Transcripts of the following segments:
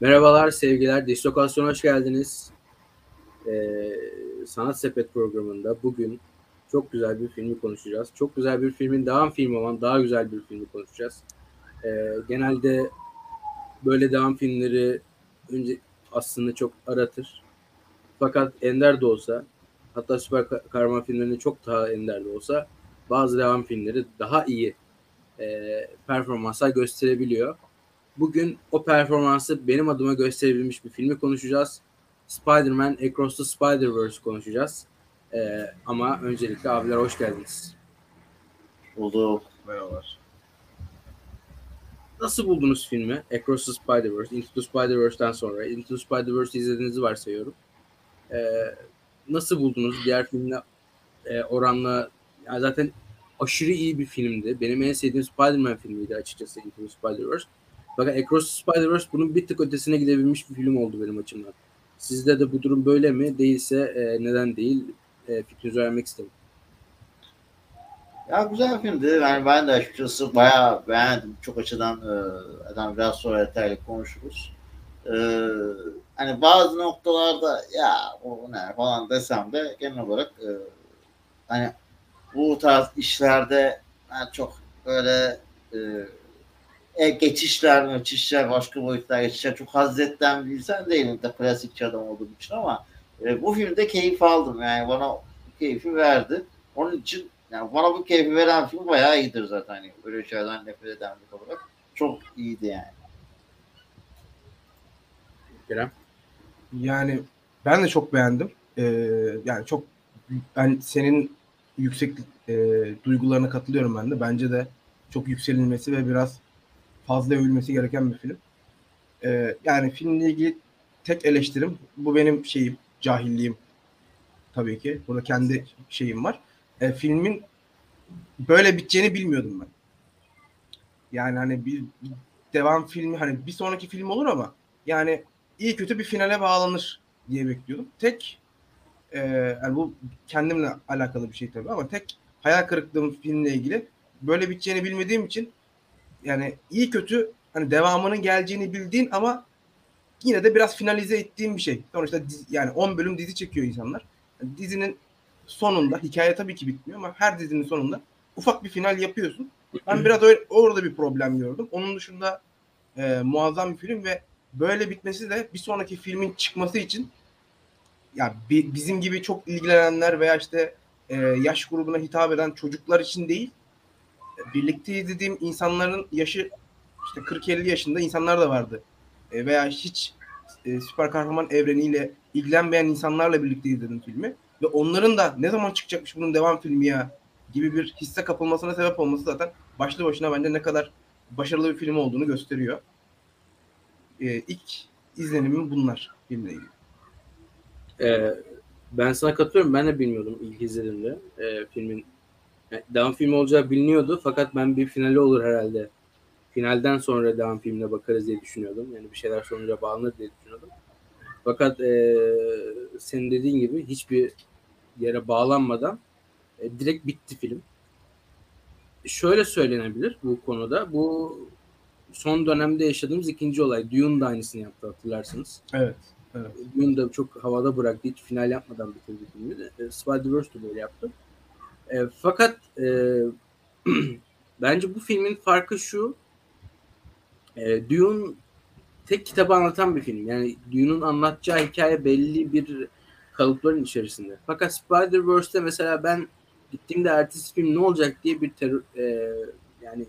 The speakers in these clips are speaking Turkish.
Merhabalar, sevgiler. Dislokasyon'a hoş geldiniz. Ee, Sanat Sepet programında bugün çok güzel bir filmi konuşacağız. Çok güzel bir filmin devam filmi olan daha güzel bir filmi konuşacağız. Ee, genelde böyle devam filmleri önce aslında çok aratır. Fakat ender de olsa hatta süper kahraman filmlerinde çok daha ender de olsa bazı devam filmleri daha iyi e, performanslar gösterebiliyor. Bugün o performansı benim adıma gösterebilmiş bir filmi konuşacağız. Spider-Man Across the Spider-Verse konuşacağız. Ee, ama öncelikle abiler hoş geldiniz. Oldu. Merhabalar. Nasıl buldunuz filmi? Across the Spider-Verse, Into the Spider-Verse'den sonra. Into the Spider-Verse izlediğinizi varsayıyorum. Ee, nasıl buldunuz? Diğer filmle e, oranla yani zaten aşırı iyi bir filmdi. Benim en sevdiğim Spider-Man filmiydi açıkçası Into the Spider-Verse. Fakat Across Spider-Verse bunun bir tık ötesine gidebilmiş bir film oldu benim açımdan. Sizde de bu durum böyle mi? Değilse e, neden değil? E, fikrinizi öğrenmek istedim. Ya güzel filmdi. Yani ben de açıkçası bayağı beğendim. Çok açıdan e, adam biraz sonra detaylı konuşuruz. E, hani bazı noktalarda ya o ne falan desem de genel olarak e, hani bu tarz işlerde yani çok böyle e, e, geçişler, geçişler, başka boyutlar geçişler çok hazzetten bir insan değilim de klasikçi adam olduğum için ama e, bu filmde keyif aldım. Yani bana keyfi verdi. Onun için yani bana bu keyfi veren film bayağı iyidir zaten. Yani öyle şeylerden nefret eden bir olarak. Çok iyiydi yani. Kerem? Yani ben de çok beğendim. Ee, yani çok ben senin yüksek e, duygularına katılıyorum ben de. Bence de çok yükselilmesi ve biraz fazla övülmesi gereken bir film. Ee, yani filmle ilgili tek eleştirim bu benim şeyim, cahilliğim tabii ki. Burada kendi şeyim var. E, filmin böyle biteceğini bilmiyordum ben. Yani hani bir, bir devam filmi hani bir sonraki film olur ama yani iyi kötü bir finale bağlanır diye bekliyordum. Tek e, yani bu kendimle alakalı bir şey tabii ama tek hayal kırıklığım filmle ilgili böyle biteceğini bilmediğim için yani iyi kötü hani devamının geleceğini bildiğin ama yine de biraz finalize ettiğim bir şey. Sonuçta dizi, yani 10 bölüm dizi çekiyor insanlar. Yani dizinin sonunda hikaye tabii ki bitmiyor ama her dizinin sonunda ufak bir final yapıyorsun. Ben biraz öyle, orada bir problem gördüm. Onun dışında e, muazzam bir film ve böyle bitmesi de bir sonraki filmin çıkması için ya bi, bizim gibi çok ilgilenenler veya işte e, yaş grubuna hitap eden çocuklar için değil birlikte izlediğim insanların yaşı işte 40-50 yaşında insanlar da vardı. E, veya hiç e, süper kahraman evreniyle ilgilenmeyen insanlarla birlikte izledim filmi. Ve onların da ne zaman çıkacakmış bunun devam filmi ya gibi bir hisse kapılmasına sebep olması zaten başlı başına bence ne kadar başarılı bir film olduğunu gösteriyor. E, ilk izlenimim bunlar filmle ilgili. Ee, ben sana katılıyorum. Ben de bilmiyordum ilk izlediğimde e, filmin devam filmi olacağı biliniyordu fakat ben bir finali olur herhalde. Finalden sonra devam filmine bakarız diye düşünüyordum. Yani bir şeyler sonuca bağlanır diye düşünüyordum. Fakat e, senin dediğin gibi hiçbir yere bağlanmadan e, direkt bitti film. Şöyle söylenebilir bu konuda. Bu son dönemde yaşadığımız ikinci olay. Dune da aynısını yaptı hatırlarsınız. Evet. evet. Dune da çok havada bıraktı. Hiç final yapmadan bitirdi filmi. E, Spider-Verse de böyle yaptı. E, fakat e, bence bu filmin farkı şu. E, Dune tek kitabı anlatan bir film. Yani Dune'un anlatacağı hikaye belli bir kalıpların içerisinde. Fakat Spider-Verse'te mesela ben gittiğimde ertesi film ne olacak diye bir terör, e, yani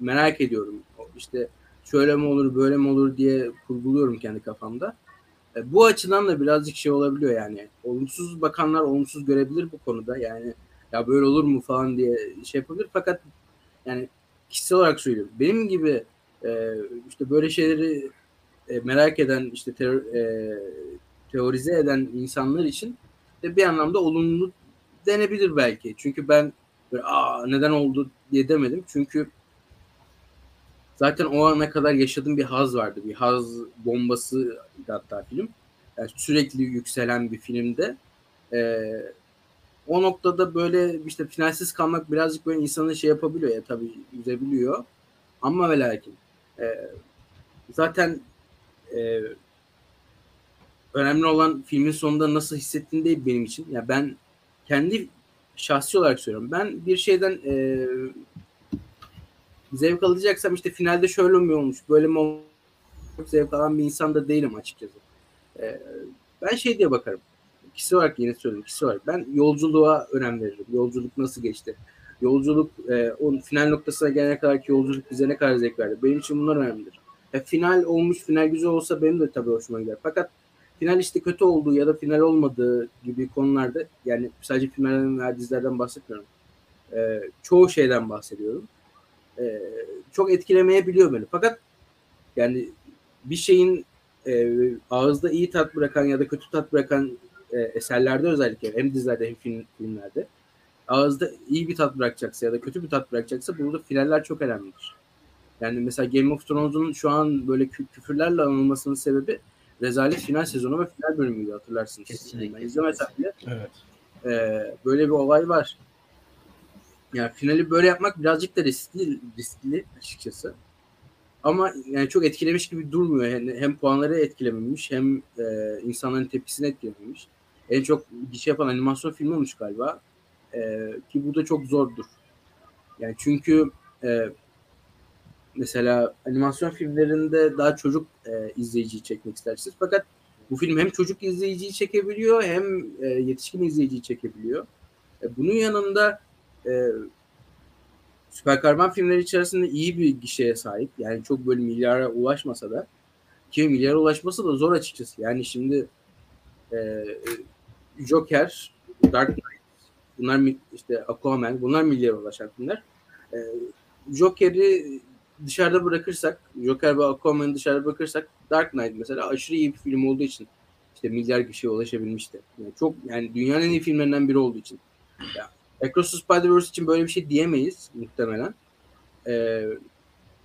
merak ediyorum. İşte şöyle mi olur böyle mi olur diye kurguluyorum kendi kafamda. E, bu açıdan da birazcık şey olabiliyor yani. Olumsuz bakanlar olumsuz görebilir bu konuda. Yani ya böyle olur mu falan diye şey yapabilir. Fakat yani kişisel olarak söylüyorum. Benim gibi e, işte böyle şeyleri e, merak eden işte terör, e, teorize eden insanlar için de bir anlamda olumlu denebilir belki. Çünkü ben böyle, Aa, neden oldu diye demedim. Çünkü zaten o ana kadar yaşadığım bir haz vardı. Bir haz bombası hatta film. Yani sürekli yükselen bir filmde. E, o noktada böyle işte finalsiz kalmak birazcık böyle insanı şey yapabiliyor ya tabii üzebiliyor. Ama ve lakin e, zaten e, önemli olan filmin sonunda nasıl hissettiğin değil benim için. Ya yani ben kendi şahsi olarak söylüyorum. Ben bir şeyden e, zevk alacaksam işte finalde şöyle mi olmuş, böyle mi olmuş zevk alan bir insan da değilim açıkçası. E, ben şey diye bakarım. Kişi olarak yine söyleyeyim. Kişi olarak ben yolculuğa önem veririm. Yolculuk nasıl geçti? Yolculuk e, o final noktasına gelene kadar ki yolculuk bize ne kadar zevk verdi? Benim için bunlar önemlidir. E, final olmuş, final güzel olsa benim de tabii hoşuma gider. Fakat final işte kötü olduğu ya da final olmadığı gibi konularda yani sadece filmlerden veya dizilerden bahsetmiyorum. E, çoğu şeyden bahsediyorum. E, çok etkilemeyebiliyor beni. Fakat yani bir şeyin e, ağızda iyi tat bırakan ya da kötü tat bırakan e, eserlerde özellikle hem dizilerde hem film, filmlerde ağızda iyi bir tat bırakacaksa ya da kötü bir tat bırakacaksa burada finaller çok önemlidir. Yani mesela Game of Thrones'un şu an böyle kü- küfürlerle anılmasının sebebi rezalet final sezonu ve final bölümüydü hatırlarsınız. Kesinlikle. Ben izlemesem bile Evet. e, böyle bir olay var. Yani finali böyle yapmak birazcık da riskli, riskli açıkçası. Ama yani çok etkilemiş gibi durmuyor. Yani hem puanları etkilememiş hem e, insanların tepkisini etkilememiş. En çok gişe yapan animasyon filmi olmuş galiba. E, ki bu da çok zordur. Yani çünkü e, mesela animasyon filmlerinde daha çocuk e, izleyiciyi çekmek istersiniz. Fakat bu film hem çocuk izleyiciyi çekebiliyor hem e, yetişkin izleyiciyi çekebiliyor. E, bunun yanında e, süper kahraman filmleri içerisinde iyi bir gişeye sahip. Yani çok böyle milyara ulaşmasa da ki milyara ulaşması da zor açıkçası. Yani şimdi e, Joker, Dark Knight, bunlar işte Aquaman, bunlar milyara ulaşan filmler. E, Joker'i dışarıda bırakırsak, Joker ve Aquaman'ı dışarıda bırakırsak Dark Knight mesela aşırı iyi bir film olduğu için işte milyar kişiye ulaşabilmişti. Yani çok yani dünyanın en iyi filmlerinden biri olduğu için. Ya, Across the Spider-Verse için böyle bir şey diyemeyiz muhtemelen. Ee,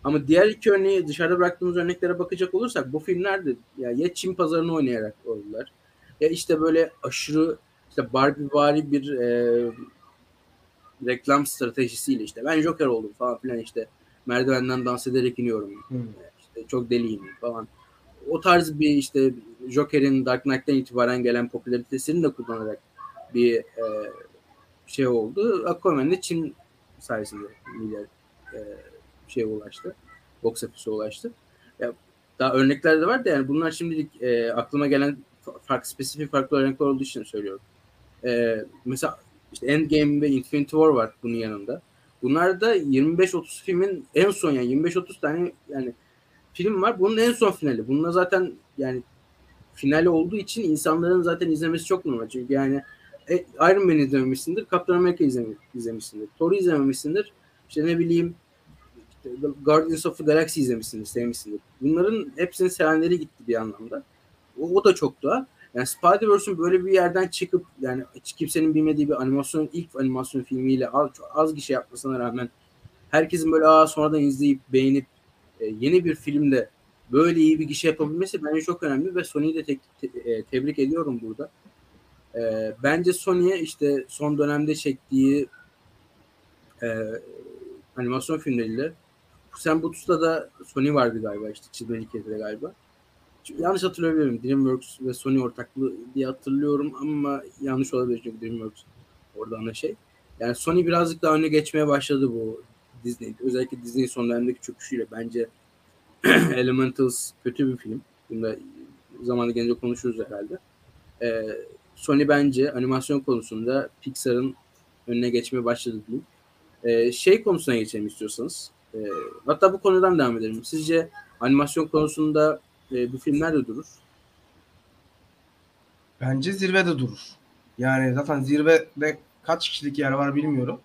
ama diğer iki örneği dışarıda bıraktığımız örneklere bakacak olursak bu filmler de ya, ya Çin pazarını oynayarak oldular. Ya işte böyle aşırı işte Barbie-vari bir e, reklam stratejisiyle işte ben Joker oldum falan filan işte merdivenden dans ederek iniyorum. Hmm. İşte çok deliyim falan. O tarz bir işte Joker'in Dark Knight'ten itibaren gelen popülaritesini de kullanarak bir e, şey oldu. Aquaman de Çin sayesinde milyar e, şeye ulaştı. Box office'e ulaştı. Ya, daha örnekler de var da yani bunlar şimdilik e, aklıma gelen farklı spesifik farklı örnekler olduğu için söylüyorum. E, mesela işte Endgame ve Infinity War var bunun yanında. Bunlar da 25-30 filmin en son yani 25-30 tane yani film var. Bunun en son finali. Bununla zaten yani finali olduğu için insanların zaten izlemesi çok normal. Çünkü yani e, Iron Man izlememişsindir, Captain America izlemişsindir, Thor'u izlememişsindir. İşte ne bileyim Guardians of the Galaxy izlemişsindir, sevmişsindir. Bunların hepsinin sevenleri gitti bir anlamda. O, o da çok doğal. Yani Spider-Verse'ün böyle bir yerden çıkıp yani hiç kimsenin bilmediği bir animasyon ilk animasyon filmiyle az, az gişe yapmasına rağmen herkesin böyle aa sonradan izleyip beğenip e, yeni bir filmde böyle iyi bir gişe yapabilmesi bence çok önemli ve Sony'yi de te- e, tebrik ediyorum burada. E, bence Sony'ye işte son dönemde çektiği e, animasyon filmleriyle Sam Butus'ta da Sony vardı galiba işte çizmeli kedide galiba. Yanlış hatırlayabilirim. DreamWorks ve Sony ortaklığı diye hatırlıyorum ama yanlış olabilir çünkü DreamWorks orada ana şey. Yani Sony birazcık daha öne geçmeye başladı bu Disney. Özellikle Disney son dönemdeki çöküşüyle bence Elementals kötü bir film. Bunda zamanı gelince konuşuruz herhalde. Ee, Sony bence animasyon konusunda Pixar'ın önüne geçmeye başladı diyeyim. Ee, şey konusuna geçelim istiyorsanız. Ee, hatta bu konudan devam edelim. Sizce animasyon konusunda e, bu film nerede durur? Bence zirvede durur. Yani zaten zirvede kaç kişilik yer var bilmiyorum.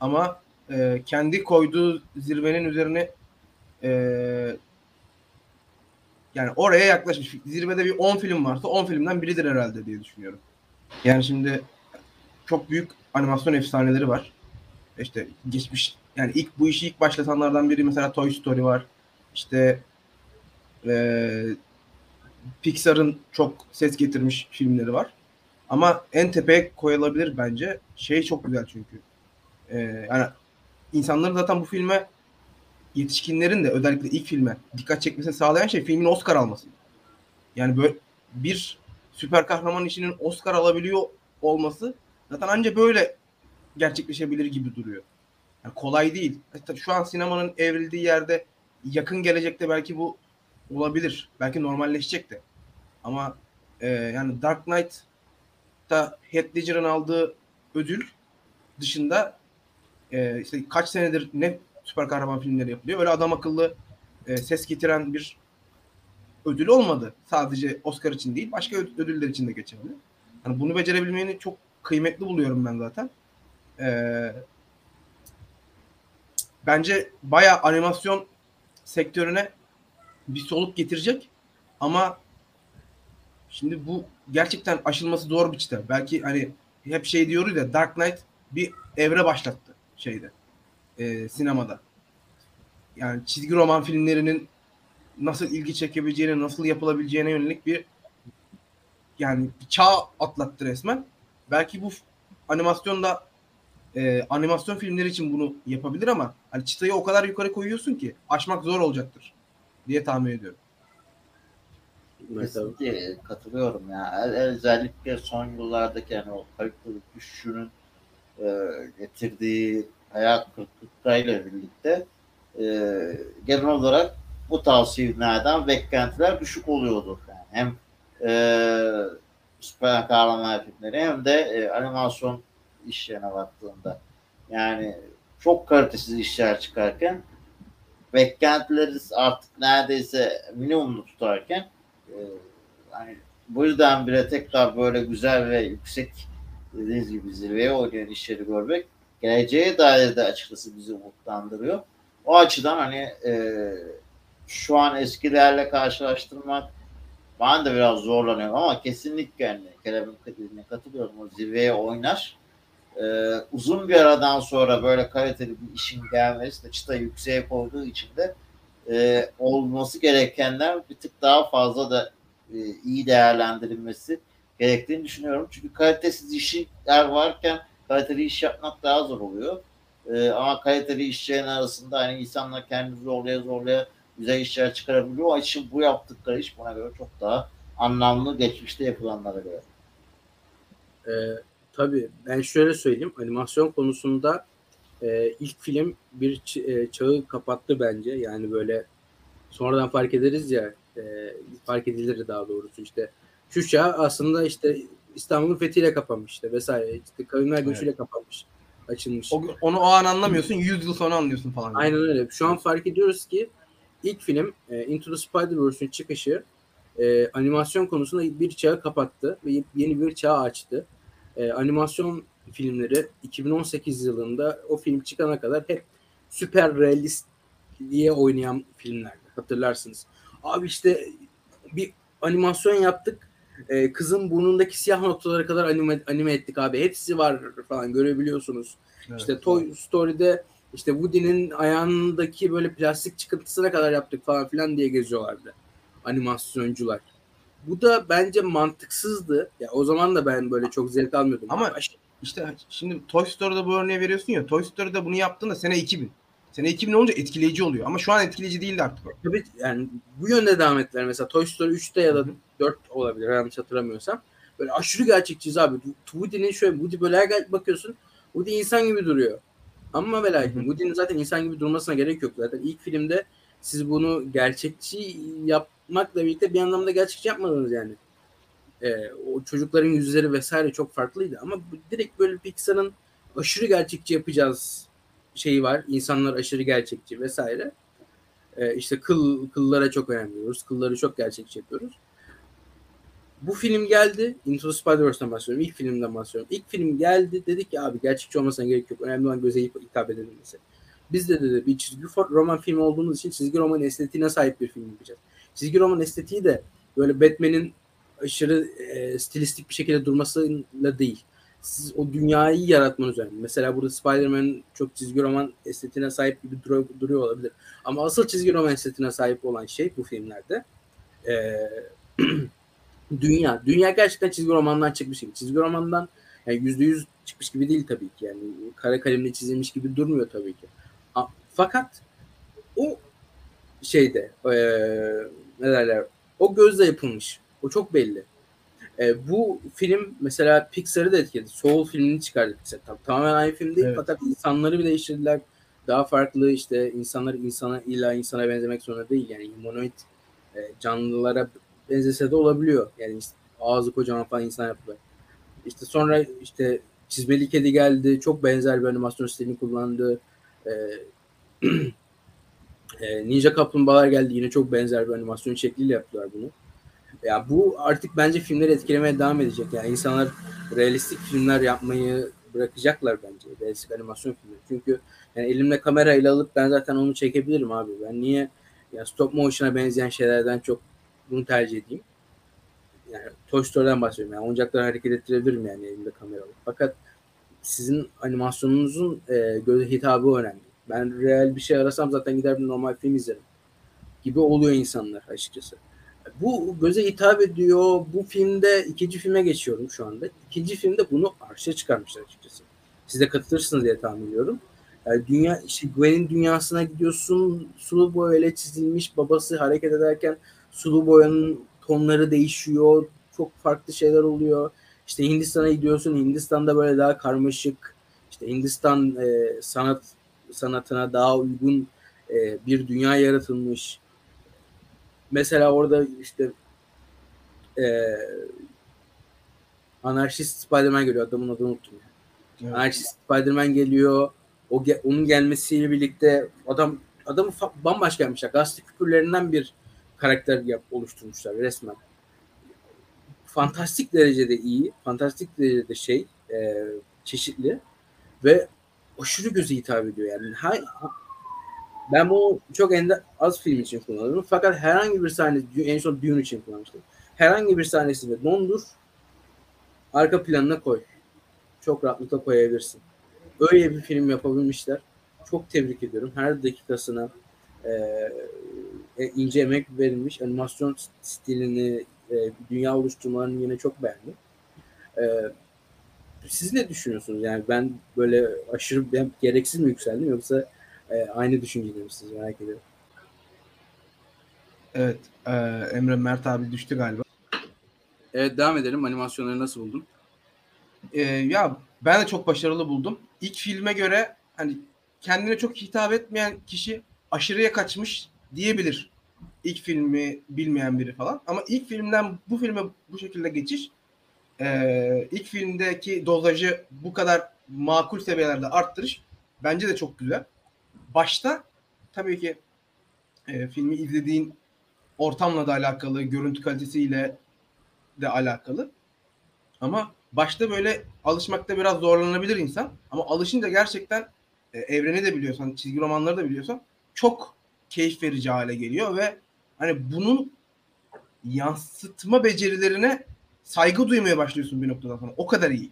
Ama e, kendi koyduğu zirvenin üzerine e, yani oraya yaklaşmış. Zirvede bir 10 film varsa 10 filmden biridir herhalde diye düşünüyorum. Yani şimdi çok büyük animasyon efsaneleri var. İşte geçmiş yani ilk bu işi ilk başlatanlardan biri mesela Toy Story var. İşte e, Pixar'ın çok ses getirmiş filmleri var. Ama en tepeye koyulabilir bence. Şey çok güzel çünkü. Ee, yani insanların zaten bu filme yetişkinlerin de özellikle ilk filme dikkat çekmesini sağlayan şey filmin Oscar alması. Yani böyle bir süper kahraman işinin Oscar alabiliyor olması zaten ancak böyle gerçekleşebilir gibi duruyor. Yani kolay değil. Şu an sinemanın evrildiği yerde yakın gelecekte belki bu olabilir. Belki normalleşecek de. Ama e, yani Dark Knight'ta Heath Ledger'ın aldığı ödül dışında e, işte kaç senedir ne süper kahraman filmleri yapılıyor. Öyle adam akıllı e, ses getiren bir ödül olmadı. Sadece Oscar için değil, başka ödüller için de geçerli. Yani bunu becerebilmeni çok kıymetli buluyorum ben zaten. Ee, bence baya animasyon sektörüne bir soluk getirecek ama şimdi bu gerçekten aşılması bir çıta. Belki hani hep şey diyoruz ya Dark Knight bir evre başlattı şeyde e, sinemada. Yani çizgi roman filmlerinin nasıl ilgi çekebileceğine, nasıl yapılabileceğine yönelik bir yani bir çağ atlattı resmen. Belki bu animasyonda e, animasyon filmleri için bunu yapabilir ama hani çıtayı o kadar yukarı koyuyorsun ki aşmak zor olacaktır diye tahmin ediyorum. Kesinlikle katılıyorum ya. Özellikle son yıllardaki yani o kaliteli düşüşünün e, getirdiği hayal kırıklıklarıyla birlikte e, genel olarak bu tavsiyelerden beklentiler düşük oluyordu. Yani hem e, süper kahraman filmleri hem de e, animasyon işlerine baktığında yani çok kalitesiz işler çıkarken beklentileri artık neredeyse minimumda tutarken e, hani bu yüzden bile tekrar böyle güzel ve yüksek dediğiniz gibi zirveye oynayan işleri görmek geleceğe dair de açıkçası bizi umutlandırıyor. O açıdan hani e, şu an eskilerle karşılaştırmak ben de biraz zorlanıyorum ama kesinlikle yani Kerem'in katılıyorum. O zirveye oynar. Ee, uzun bir aradan sonra böyle kaliteli bir işin gelmesi de çıta yükseğe koyduğu için de e, olması gerekenden bir tık daha fazla da e, iyi değerlendirilmesi gerektiğini düşünüyorum. Çünkü kalitesiz işler varken kaliteli iş yapmak daha zor oluyor. E, ama kaliteli işçilerin arasında hani insanlar kendini zorlaya zorlaya güzel işler çıkarabiliyor. O için bu yaptıkları iş buna göre çok daha anlamlı geçmişte yapılanlara göre. Ee, tabii ben şöyle söyleyeyim animasyon konusunda e, ilk film bir e, çağı kapattı bence yani böyle sonradan fark ederiz ya e, fark edilir daha doğrusu işte şu çağ aslında işte İstanbul'un fethiyle kapanmış işte vesaire işte kavimler göçüyle evet. kapanmış açılmış. O, onu o an anlamıyorsun 100 yıl sonra anlıyorsun falan. Aynen öyle. Şu an fark ediyoruz ki ilk film e, Into the Spider-Verse'ün çıkışı e, animasyon konusunda bir çağı kapattı ve yeni bir çağ açtı. E, animasyon filmleri 2018 yılında o film çıkana kadar hep süper realist diye oynayan filmlerdi. Hatırlarsınız. Abi işte bir animasyon yaptık. E, kızın burnundaki siyah noktalara kadar anime, anime ettik abi. Hepsi var falan görebiliyorsunuz. Evet. İşte Toy Story'de işte Woody'nin ayağındaki böyle plastik çıkıntısına kadar yaptık falan filan diye geziyorlardı animasyoncular. Bu da bence mantıksızdı. Ya o zaman da ben böyle çok zevk almıyordum. Ama işte şimdi Toy Story'da bu örneği veriyorsun ya. Toy Story'da bunu yaptığında sene 2000. Sene 2000 olunca etkileyici oluyor. Ama şu an etkileyici değildi artık. Tabii yani bu yönde devam ettiler. Mesela Toy Story 3'te ya da Hı-hı. 4 olabilir yanlış hatırlamıyorsam. Böyle aşırı gerçekçiyiz abi. Woody'nin şöyle Woody böyle bakıyorsun Woody insan gibi duruyor. Ama ve lakin Woody'nin zaten insan gibi durmasına gerek yok. Zaten ilk filmde siz bunu gerçekçi yapmakla birlikte bir anlamda gerçekçi yapmadınız yani. Ee, o çocukların yüzleri vesaire çok farklıydı ama direkt böyle Pixar'ın aşırı gerçekçi yapacağız şeyi var. İnsanlar aşırı gerçekçi vesaire. Ee, işte kıl kıllara çok önem veriyoruz. Kılları çok gerçekçi yapıyoruz. Bu film geldi. Into the Spider-Verse'den bahsediyorum. İlk filmden bahsediyorum. İlk film geldi. Dedik ki abi gerçekçi olmasına gerek yok. Önemli olan göze hitap edilmesi. Biz de dedi bir çizgi roman filmi olduğumuz için çizgi roman estetiğine sahip bir film yapacağız. Çizgi roman estetiği de böyle Batman'in aşırı e, stilistik bir şekilde durmasıyla değil. Siz o dünyayı yaratmanız önemli. Mesela burada Spider-Man çok çizgi roman estetiğine sahip gibi duruyor, duruyor olabilir. Ama asıl çizgi roman estetiğine sahip olan şey bu filmlerde e, dünya. Dünya gerçekten çizgi romandan çıkmış gibi. Çizgi romandan yani yüzde yüz çıkmış gibi değil tabii ki. Yani kara kalemle çizilmiş gibi durmuyor tabii ki. Fakat o şeyde e, ne derler o gözle yapılmış O çok belli. E, bu film mesela Pixar'ı da etkiledi. Soul filmini çıkardı Pixar. Tam, tamamen aynı film değil Evet. fakat insanları bir değiştirdiler. Daha farklı işte insanlar insana illa insana benzemek zorunda değil. Yani humanoid e, canlılara benzese de olabiliyor. Yani işte ağzı kocaman falan insan yaptılar. İşte sonra işte çizmeli kedi geldi. Çok benzer bir animasyon stilini kullandı. E, e, Ninja Kaplumbağalar geldi. Yine çok benzer bir animasyon şekliyle yaptılar bunu. Ya bu artık bence filmleri etkilemeye devam edecek. Yani insanlar realistik filmler yapmayı bırakacaklar bence. Realistik animasyon filmleri. Çünkü yani elimle kamerayla alıp ben zaten onu çekebilirim abi. Ben niye ya stop motion'a benzeyen şeylerden çok bunu tercih edeyim? Yani Toy Story'den bahsediyorum. Yani oyuncakları hareket ettirebilirim yani elimde kamera alıp. Fakat sizin animasyonunuzun e, göze hitabı önemli. Ben real bir şey arasam zaten gider bir normal film izlerim. Gibi oluyor insanlar açıkçası. Bu göze hitap ediyor. Bu filmde ikinci filme geçiyorum şu anda. İkinci filmde bunu arşa çıkarmışlar açıkçası. Siz de katılırsınız diye tahmin ediyorum. Yani dünya işte Gwen'in dünyasına gidiyorsun. Sulu boyayla çizilmiş babası hareket ederken sulu boyanın tonları değişiyor. Çok farklı şeyler oluyor. İşte Hindistan'a gidiyorsun. Hindistan'da böyle daha karmaşık. İşte Hindistan e, sanat sanatına daha uygun e, bir dünya yaratılmış. Mesela orada işte e, anarşist Spider-Man geliyor. Adamın adını unuttum. ya. Evet. Anarşist Spider-Man geliyor. O ge- onun gelmesiyle birlikte adam adamı fa- bambaşka yapmışlar. Gazete küpürlerinden bir karakter yap, oluşturmuşlar resmen. Fantastik derecede iyi, fantastik derecede şey, e, çeşitli ve aşırı göze hitap ediyor yani. Ha- ben bunu çok ender, az film için kullanıyorum. Fakat herhangi bir sahne, en son Dune için kullanmıştım. Herhangi bir sahnesinde dondur, arka planına koy. Çok rahatlıkla koyabilirsin. Öyle bir film yapabilmişler. Çok tebrik ediyorum. Her dakikasına e, ince emek verilmiş. Animasyon stilini, e, dünya oluşturmalarını yine çok beğendim. E, siz ne düşünüyorsunuz? Yani ben böyle aşırı ben gereksiz mi yükseldim yoksa e, aynı düşüncede misiniz? Merak ediyorum. Evet. e, Emre Mert abi düştü galiba. Evet devam edelim. Animasyonları nasıl buldun? E, ya ben de çok başarılı buldum. İlk filme göre hani kendine çok hitap etmeyen kişi aşırıya kaçmış diyebilir. İlk filmi bilmeyen biri falan. Ama ilk filmden bu filme bu şekilde geçiş e, ilk filmdeki dozajı bu kadar makul seviyelerde arttırış bence de çok güzel. Başta tabii ki e, filmi izlediğin ortamla da alakalı, görüntü kalitesiyle de alakalı. Ama başta böyle alışmakta biraz zorlanabilir insan. Ama alışınca gerçekten e, evreni de biliyorsan, çizgi romanları da biliyorsan çok keyif verici hale geliyor ve hani bunun yansıtma becerilerine saygı duymaya başlıyorsun bir noktadan sonra. O kadar iyi.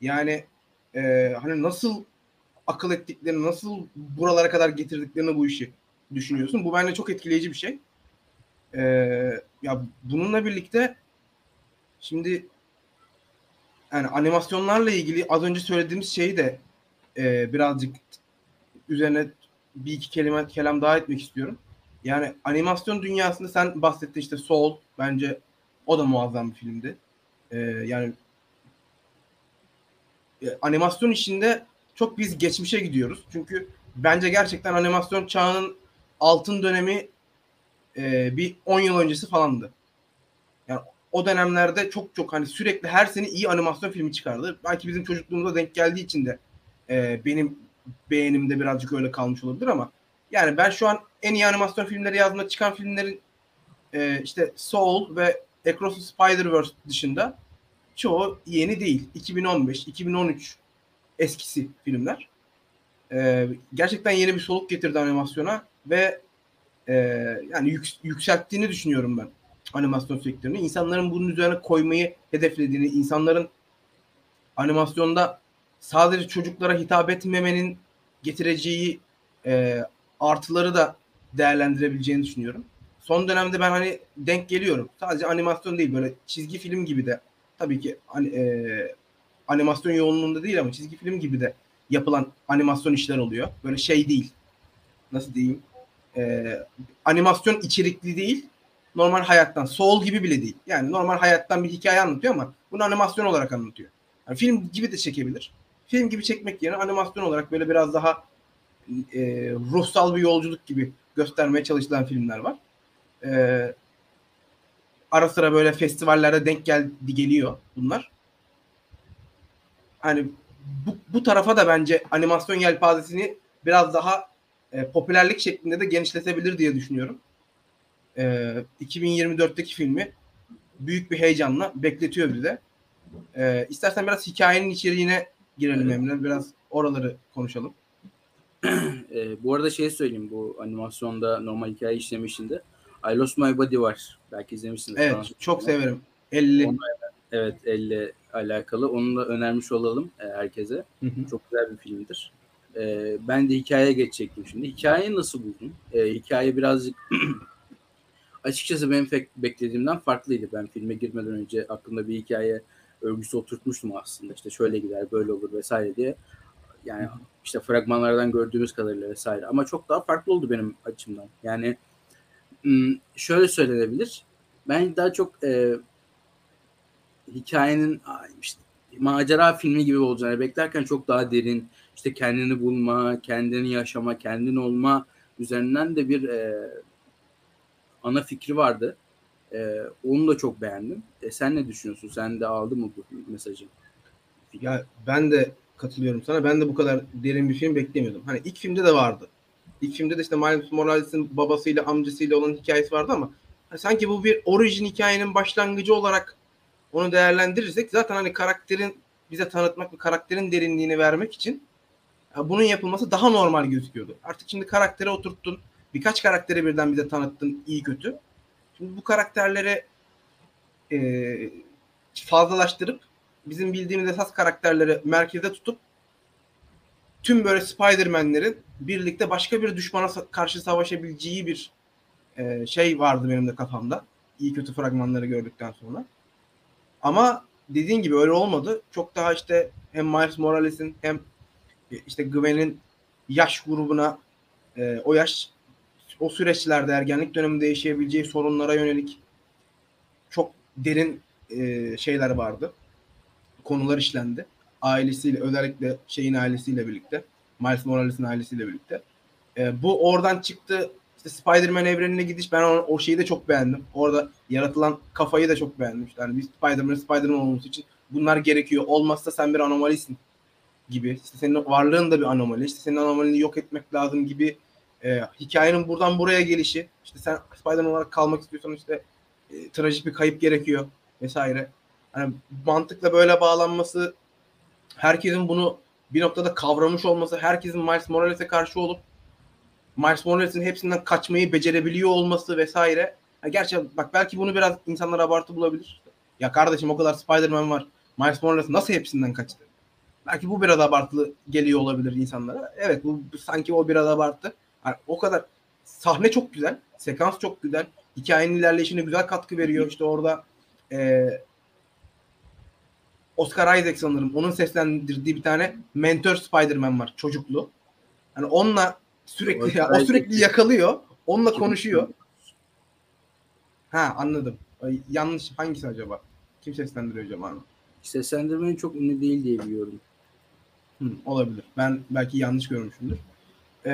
Yani e, hani nasıl akıl ettiklerini, nasıl buralara kadar getirdiklerini bu işi düşünüyorsun. Bu bence çok etkileyici bir şey. E, ya bununla birlikte şimdi yani animasyonlarla ilgili az önce söylediğimiz şeyi de e, birazcık üzerine bir iki kelime kelam daha etmek istiyorum. Yani animasyon dünyasında sen bahsettin işte Soul bence o da muazzam bir filmdi. Ee, yani e, animasyon işinde çok biz geçmişe gidiyoruz. Çünkü bence gerçekten animasyon çağının altın dönemi e, bir 10 yıl öncesi falandı. Yani o dönemlerde çok çok hani sürekli her sene iyi animasyon filmi çıkardı. Belki bizim çocukluğumuza denk geldiği için de e, benim beğenimde birazcık öyle kalmış olabilir ama yani ben şu an en iyi animasyon filmleri yazdığımda çıkan filmlerin e, işte Soul ve Across the Spider-Verse dışında çoğu yeni değil. 2015, 2013 eskisi filmler. E, gerçekten yeni bir soluk getirdi animasyona ve e, yani yük, yükselttiğini düşünüyorum ben animasyon sektörünü. İnsanların bunun üzerine koymayı hedeflediğini, insanların animasyonda sadece çocuklara hitap etmemenin getireceği e, artıları da değerlendirebileceğini düşünüyorum. Son dönemde ben hani denk geliyorum. Sadece animasyon değil böyle çizgi film gibi de tabii ki hani, e, animasyon yoğunluğunda değil ama çizgi film gibi de yapılan animasyon işler oluyor. Böyle şey değil. Nasıl diyeyim? E, animasyon içerikli değil. normal hayattan. Soul gibi bile değil. Yani normal hayattan bir hikaye anlatıyor ama bunu animasyon olarak anlatıyor. Yani film gibi de çekebilir. Film gibi çekmek yerine animasyon olarak böyle biraz daha e, ruhsal bir yolculuk gibi göstermeye çalışılan filmler var. E, ara sıra böyle festivallerde denk geldi geliyor bunlar. Hani bu, bu tarafa da bence animasyon yelpazesini biraz daha e, popülerlik şeklinde de genişletebilir diye düşünüyorum. E, 2024'teki filmi büyük bir heyecanla bekletiyor bize. E, istersen biraz hikayenin içeriğine girelim Emre. Biraz oraları konuşalım. e, bu arada şey söyleyeyim bu animasyonda normal hikaye işlemişinde I Lost My Body var. Belki izlemişsiniz. Evet Fransız çok filmi. severim. 50. Onu- Evet elle alakalı. Onu da önermiş olalım e, herkese. Hı hı. Çok güzel bir filmdir. E, ben de hikayeye geçecektim şimdi. Hikayeyi nasıl buldun? E, hikaye birazcık açıkçası benim pek beklediğimden farklıydı. Ben filme girmeden önce aklımda bir hikaye örgüsü oturtmuştum aslında. İşte şöyle gider, böyle olur vesaire diye. Yani işte fragmanlardan gördüğümüz kadarıyla vesaire. Ama çok daha farklı oldu benim açımdan. Yani şöyle söylenebilir. Ben daha çok e, hikayenin ay, işte macera filmi gibi olacağını beklerken çok daha derin işte kendini bulma, kendini yaşama, kendin olma üzerinden de bir e, ana fikri vardı. E, onu da çok beğendim. E, sen ne düşünüyorsun? Sen de aldın mı bu mesajı? Ya ben de katılıyorum sana. Ben de bu kadar derin bir film beklemiyordum. Hani ilk filmde de vardı. İlk de işte Miles Morales'in babasıyla amcasıyla olan hikayesi vardı ama sanki bu bir orijin hikayenin başlangıcı olarak onu değerlendirirsek zaten hani karakterin bize tanıtmak ve karakterin derinliğini vermek için ya bunun yapılması daha normal gözüküyordu. Artık şimdi karaktere oturttun. Birkaç karakteri birden bize tanıttın iyi kötü. Şimdi bu karakterleri e, fazlalaştırıp bizim bildiğimiz esas karakterleri merkezde tutup tüm böyle Spider-Man'lerin birlikte başka bir düşmana karşı savaşabileceği bir e, şey vardı benim de kafamda. İyi kötü fragmanları gördükten sonra. Ama dediğin gibi öyle olmadı. Çok daha işte hem Miles Morales'in hem e, işte Gwen'in yaş grubuna e, o yaş o süreçlerde ergenlik döneminde yaşayabileceği sorunlara yönelik çok derin e, şeyler vardı. Konular işlendi. Ailesiyle özellikle şeyin ailesiyle birlikte. Miles Morales'in ailesiyle birlikte. E, bu oradan çıktı. İşte Spider-Man evrenine gidiş ben o, o şeyi de çok beğendim. Orada yaratılan kafayı da çok beğendim. İşte hani bir Spider-Man Spider-Man olması için bunlar gerekiyor. Olmazsa sen bir anomalisin gibi. İşte senin varlığın da bir anomali. İşte senin anomalini yok etmek lazım gibi e, hikayenin buradan buraya gelişi. İşte sen Spider-Man olarak kalmak istiyorsan işte e, trajik bir kayıp gerekiyor vesaire. Hani mantıkla böyle bağlanması, herkesin bunu bir noktada kavramış olması, herkesin Miles Morales'e karşı olup Miles Morales'in hepsinden kaçmayı becerebiliyor olması vesaire. Ha, gerçi bak belki bunu biraz insanlar abartı bulabilir. Ya kardeşim o kadar Spider-Man var. Miles Morales nasıl hepsinden kaçtı? Belki bu biraz abartılı geliyor olabilir insanlara. Evet bu, sanki o biraz abartı. Yani o kadar sahne çok güzel. Sekans çok güzel. Hikayenin ilerleyişine güzel katkı veriyor. İşte orada e, Oscar Isaac sanırım. Onun seslendirdiği bir tane mentor Spider-Man var. Çocuklu. Yani onunla sürekli Oscar o sürekli yakalıyor. Onunla konuşuyor. Ha anladım. Ay, yanlış hangisi acaba? Kim seslendiriyor acaba? Seslendirmenin çok ünlü değil diye biliyorum. Hı, olabilir. Ben belki yanlış görmüşümdür. Ee,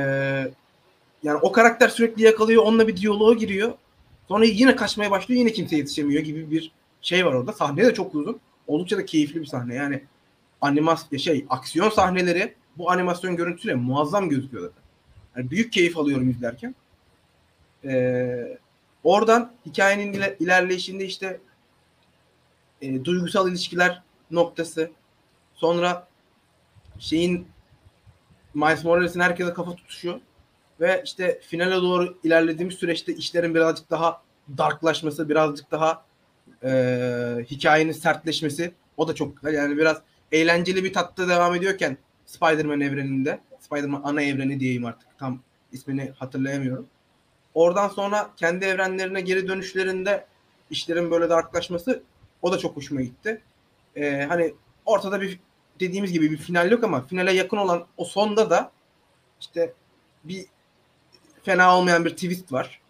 yani o karakter sürekli yakalıyor. Onunla bir diyaloğa giriyor. Sonra yine kaçmaya başlıyor. Yine kimse yetişemiyor gibi bir şey var orada. Sahne de çok uzun. Oldukça da keyifli bir sahne. Yani animasyon şey aksiyon sahneleri bu animasyon görüntüyle muazzam gözüküyor zaten. Yani büyük keyif alıyorum izlerken. Ee, oradan hikayenin ile- ilerleyişinde işte e, duygusal ilişkiler noktası sonra şeyin Miles Morales'in herkese kafa tutuşuyor ve işte finale doğru ilerlediğimiz süreçte işlerin birazcık daha darklaşması, birazcık daha e, hikayenin sertleşmesi o da çok güzel. Yani biraz eğlenceli bir tatta devam ediyorken Spider-Man evreninde, Spider-Man ana evreni diyeyim artık tam ismini hatırlayamıyorum. Oradan sonra kendi evrenlerine geri dönüşlerinde işlerin böyle darklaşması o da çok hoşuma gitti. Ee, hani ortada bir dediğimiz gibi bir final yok ama finale yakın olan o sonda da işte bir fena olmayan bir twist var.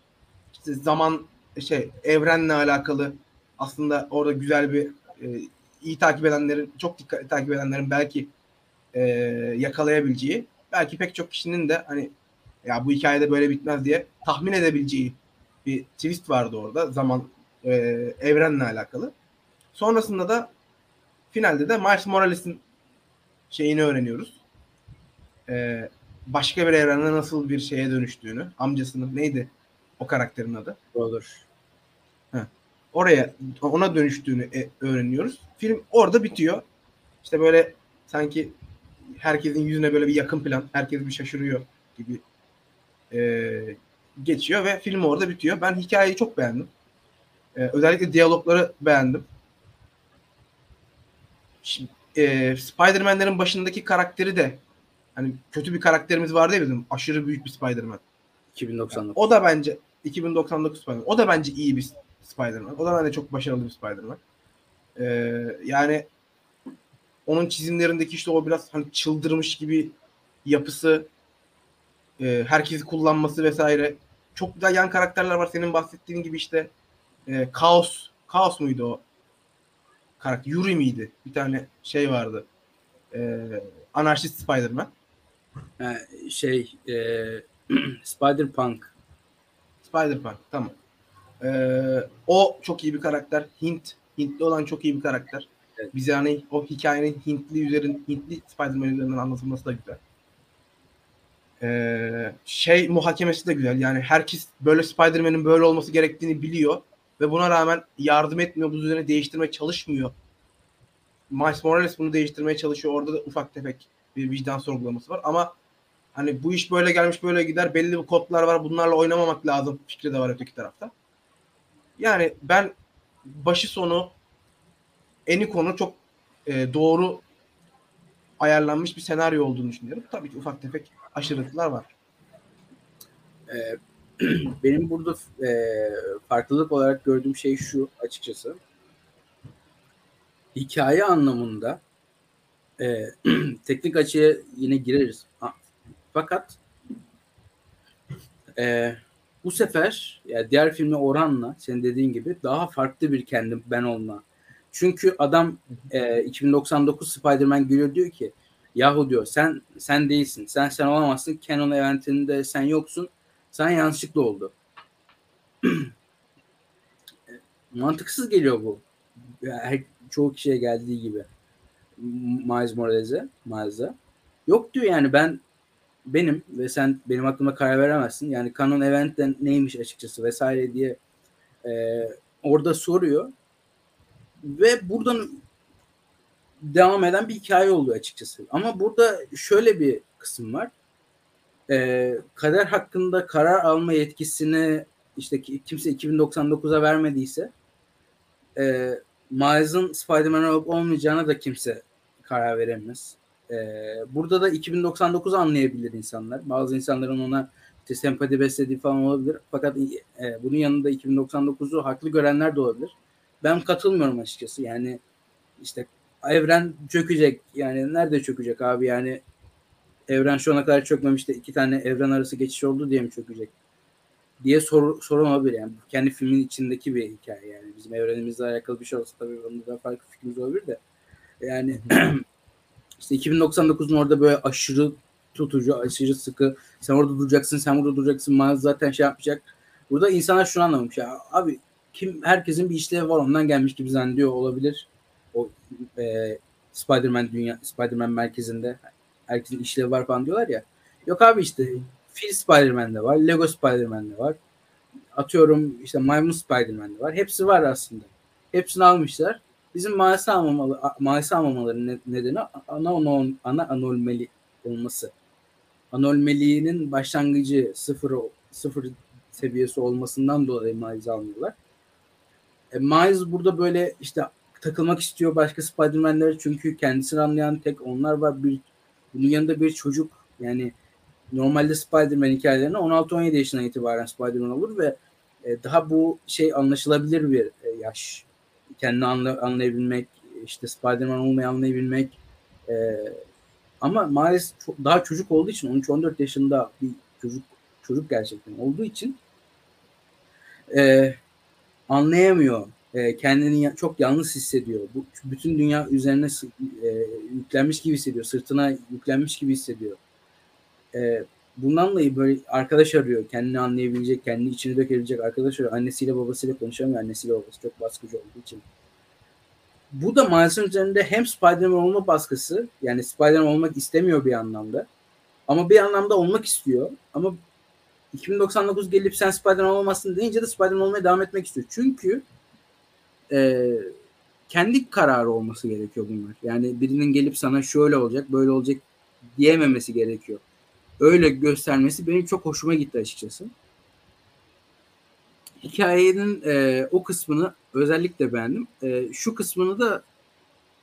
İşte zaman şey evrenle alakalı aslında orada güzel bir e, iyi takip edenlerin çok dikkatli takip edenlerin belki e, yakalayabileceği belki pek çok kişinin de hani ya bu hikayede böyle bitmez diye tahmin edebileceği bir twist vardı orada zaman e, evrenle alakalı. Sonrasında da finalde de Miles Morales'in şeyini öğreniyoruz. E, başka bir evrende nasıl bir şeye dönüştüğünü, amcasının neydi o karakterin adı? Olur. Oraya ona dönüştüğünü e, öğreniyoruz. Film orada bitiyor. İşte böyle sanki herkesin yüzüne böyle bir yakın plan, herkes bir şaşırıyor gibi e, geçiyor ve film orada bitiyor. Ben hikayeyi çok beğendim. E, özellikle diyalogları beğendim. Şimdi, e, Spider-Man'lerin başındaki karakteri de hani kötü bir karakterimiz vardı ya bizim aşırı büyük bir Spider-Man. 2099. O da bence 2099 Spider-Man. O da bence iyi bir Spider-Man. O da bence çok başarılı bir Spider-Man. Ee, yani onun çizimlerindeki işte o biraz hani çıldırmış gibi yapısı e, herkesi kullanması vesaire. Çok güzel yan karakterler var. Senin bahsettiğin gibi işte e, Kaos Kaos muydu o? Karakter Yuri miydi? Bir tane şey vardı. E, anarşist Spider-Man. Ha, şey e, Spider-Punk. Spider-Man tamam ee, o çok iyi bir karakter Hint Hintli olan çok iyi bir karakter Evet. bize hani o hikayenin Hintli üzerin Hintli Spider-Man üzerinden anlatılması da güzel Ee, şey muhakemesi de güzel. Yani herkes böyle Spider-Man'in böyle olması gerektiğini biliyor ve buna rağmen yardım etmiyor. Bu düzeni değiştirmeye çalışmıyor. Miles Morales bunu değiştirmeye çalışıyor. Orada da ufak tefek bir vicdan sorgulaması var ama hani bu iş böyle gelmiş böyle gider. Belli bir kodlar var. Bunlarla oynamamak lazım. Fikri de var öteki tarafta. Yani ben başı sonu eni konu çok e, doğru ayarlanmış bir senaryo olduğunu düşünüyorum. Tabii ki ufak tefek aşırılıklar var. E, benim burada e, farklılık olarak gördüğüm şey şu açıkçası. Hikaye anlamında e, teknik açıya yine gireriz. Ha, Fakat e, bu sefer yani diğer filme oranla senin dediğin gibi daha farklı bir kendim ben olma. Çünkü adam e, 2099 Spider-Man geliyor diyor ki yahu diyor sen sen değilsin. Sen sen olamazsın. Canon eventinde sen yoksun. Sen yanlışlıkla oldu. Mantıksız geliyor bu. Her, çoğu kişiye geldiği gibi. Miles Morales'e, Miles'a. Yok diyor yani ben benim ve sen benim aklıma karar veremezsin. Yani Canon Event'ten neymiş açıkçası vesaire diye e, orada soruyor. Ve buradan devam eden bir hikaye oluyor açıkçası. Ama burada şöyle bir kısım var. E, kader hakkında karar alma yetkisini işte kimse 2099'a vermediyse e, Miles'ın Spider-Man olup olmayacağına da kimse karar veremez. E, burada da 2099'u anlayabilir insanlar. Bazı insanların ona işte sempati beslediği falan olabilir. Fakat e, bunun yanında 2099'u haklı görenler de olabilir. Ben katılmıyorum açıkçası. Yani işte evren çökecek. Yani nerede çökecek abi? Yani evren şu ana kadar çökmemiş de iki tane evren arası geçiş oldu diye mi çökecek? diye sor, sorun olabilir. Yani kendi filmin içindeki bir hikaye yani. Bizim evrenimizle alakalı bir şey olsa tabii onda da farklı fikrimiz olabilir de. Yani işte 2099'un orada böyle aşırı tutucu, aşırı sıkı. Sen orada duracaksın, sen burada duracaksın. Miles zaten şey yapmayacak. Burada insanlar şunu anlamamış ya. Abi kim herkesin bir işlevi var ondan gelmiş gibi zannediyor olabilir. O e, Spider-Man dünya Spider-Man merkezinde herkesin işlevi var falan diyorlar ya. Yok abi işte Phil Spider-Man'de var, Lego Spider-Man'de var. Atıyorum işte Maymun Spider-Man'de var. Hepsi var aslında. Hepsini almışlar. Bizim Miles'ı almamalı, Miles'ı almamaları nedeni ana, ana, ana anomali olması. Anomaliğinin başlangıcı sıfır, sıfır seviyesi olmasından dolayı Miles'ı almıyorlar. E, Miles burada böyle işte takılmak istiyor başka Spider-Man'lere çünkü kendisini anlayan tek onlar var. Bir, bunun yanında bir çocuk yani normalde Spider-Man hikayelerine 16-17 yaşından itibaren Spider-Man olur ve e, daha bu şey anlaşılabilir bir e, yaş. Kendini anla, anlayabilmek, işte Spider-Man olmayı anlayabilmek. E, ama maalesef çok, daha çocuk olduğu için 13-14 yaşında bir çocuk çocuk gerçekten olduğu için e, anlayamıyor. E, kendini ya- çok yalnız hissediyor. Bu bütün dünya üzerine e, yüklenmiş gibi hissediyor. Sırtına yüklenmiş gibi hissediyor. E, bundan dolayı böyle arkadaş arıyor. Kendini anlayabilecek, kendini içine dökebilecek arkadaş arıyor. Annesiyle babasıyla konuşamıyor. Annesiyle babası çok baskıcı olduğu için. Bu da Miles'ın üzerinde hem Spider-Man olma baskısı yani Spider-Man olmak istemiyor bir anlamda. Ama bir anlamda olmak istiyor. Ama 2099 gelip sen Spider-Man olmazsın deyince de Spider-Man olmaya devam etmek istiyor. Çünkü e, kendi kararı olması gerekiyor bunlar. Yani birinin gelip sana şöyle olacak, böyle olacak diyememesi gerekiyor. Öyle göstermesi benim çok hoşuma gitti açıkçası. Hikayenin e, o kısmını özellikle beğendim. E, şu kısmını da